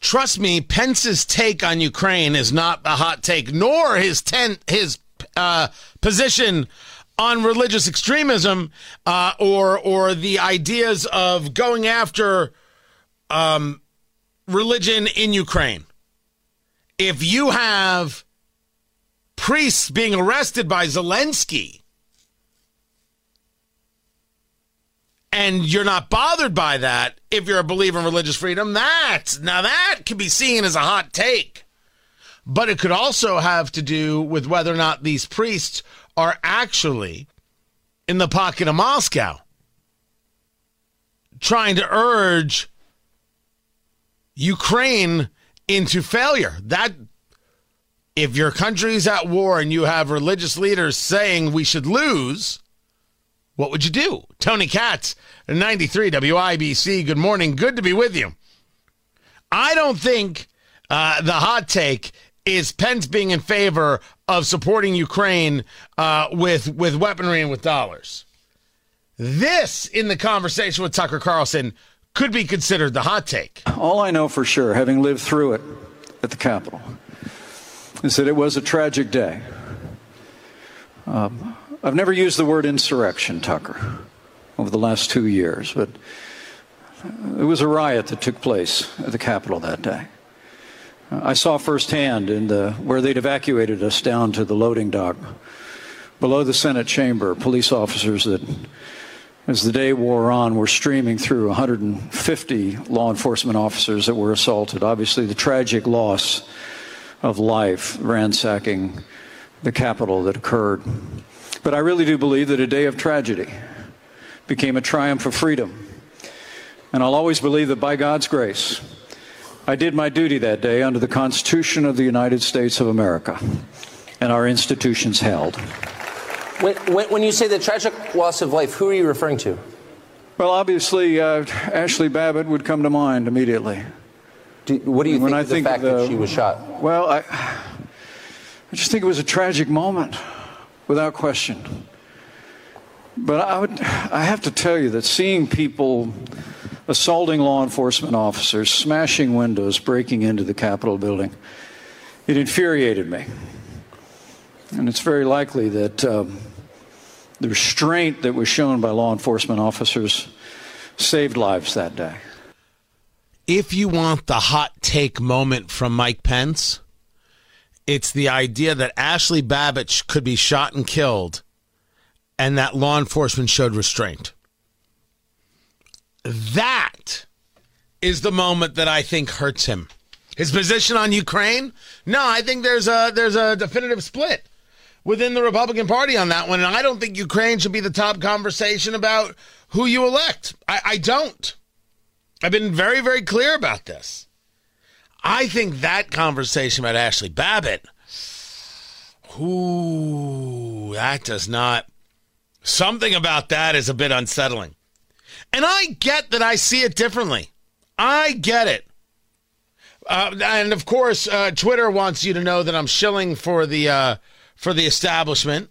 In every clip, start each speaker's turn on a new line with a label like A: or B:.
A: Trust me, Pence's take on Ukraine is not a hot take, nor his ten, his uh, position on religious extremism uh, or or the ideas of going after um, religion in Ukraine. If you have priests being arrested by Zelensky and you're not bothered by that, if you're a believer in religious freedom, that now that could be seen as a hot take. But it could also have to do with whether or not these priests are actually in the pocket of Moscow, trying to urge Ukraine into failure. That if your country's at war and you have religious leaders saying we should lose, what would you do? Tony Katz, 93 WIBC. Good morning. Good to be with you. I don't think uh, the hot take is Pence being in favor of supporting Ukraine uh, with with weaponry and with dollars. This, in the conversation with Tucker Carlson, could be considered the hot take.
B: All I know for sure, having lived through it at the Capitol, is that it was a tragic day. Um, I've never used the word insurrection, Tucker, over the last two years, but it was a riot that took place at the Capitol that day. I saw firsthand in the, where they'd evacuated us down to the loading dock below the Senate chamber, police officers that, as the day wore on, were streaming through 150 law enforcement officers that were assaulted. Obviously, the tragic loss of life ransacking the Capitol that occurred. But I really do believe that a day of tragedy became a triumph of freedom. And I'll always believe that by God's grace, I did my duty that day under the Constitution of the United States of America, and our institutions held.
C: When, when, you say the tragic loss of life, who are you referring to?
B: Well, obviously, uh, Ashley Babbitt would come to mind immediately.
C: Do, what do you when think I of think the fact the, that she was shot?
B: Well, I, I just think it was a tragic moment, without question. But I would, I have to tell you that seeing people assaulting law enforcement officers, smashing windows, breaking into the Capitol building. It infuriated me. And it's very likely that um, the restraint that was shown by law enforcement officers saved lives that day.
A: If you want the hot take moment from Mike Pence, it's the idea that Ashley Babbitt could be shot and killed and that law enforcement showed restraint. That is the moment that I think hurts him. His position on Ukraine? No, I think there's a there's a definitive split within the Republican Party on that one, and I don't think Ukraine should be the top conversation about who you elect. I, I don't. I've been very, very clear about this. I think that conversation about Ashley Babbitt, ooh, that does not. Something about that is a bit unsettling. And I get that I see it differently. I get it. Uh, and of course, uh, Twitter wants you to know that I'm shilling for the uh, for the establishment.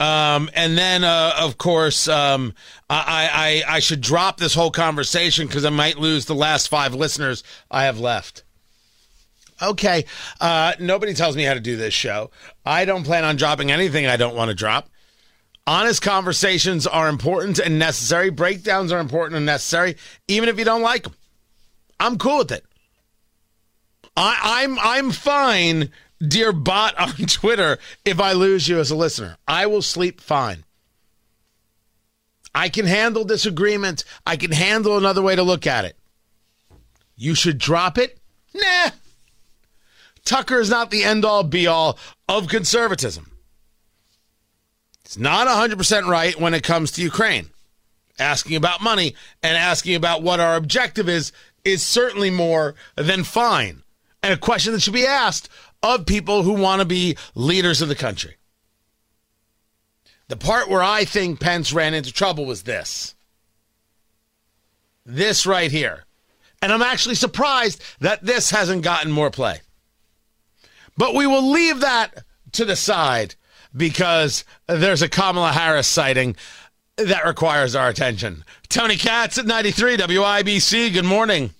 A: Um, and then, uh, of course, um, I, I I should drop this whole conversation because I might lose the last five listeners I have left. Okay, uh, nobody tells me how to do this show. I don't plan on dropping anything I don't want to drop. Honest conversations are important and necessary. Breakdowns are important and necessary, even if you don't like them. I'm cool with it. I, I'm I'm fine, dear bot on Twitter, if I lose you as a listener. I will sleep fine. I can handle disagreement. I can handle another way to look at it. You should drop it? Nah. Tucker is not the end all be all of conservatism. It's not 100% right when it comes to Ukraine. Asking about money and asking about what our objective is is certainly more than fine and a question that should be asked of people who want to be leaders of the country. The part where I think Pence ran into trouble was this. This right here. And I'm actually surprised that this hasn't gotten more play. But we will leave that to the side because there's a Kamala Harris sighting that requires our attention. Tony Katz at 93 WIBC. Good morning.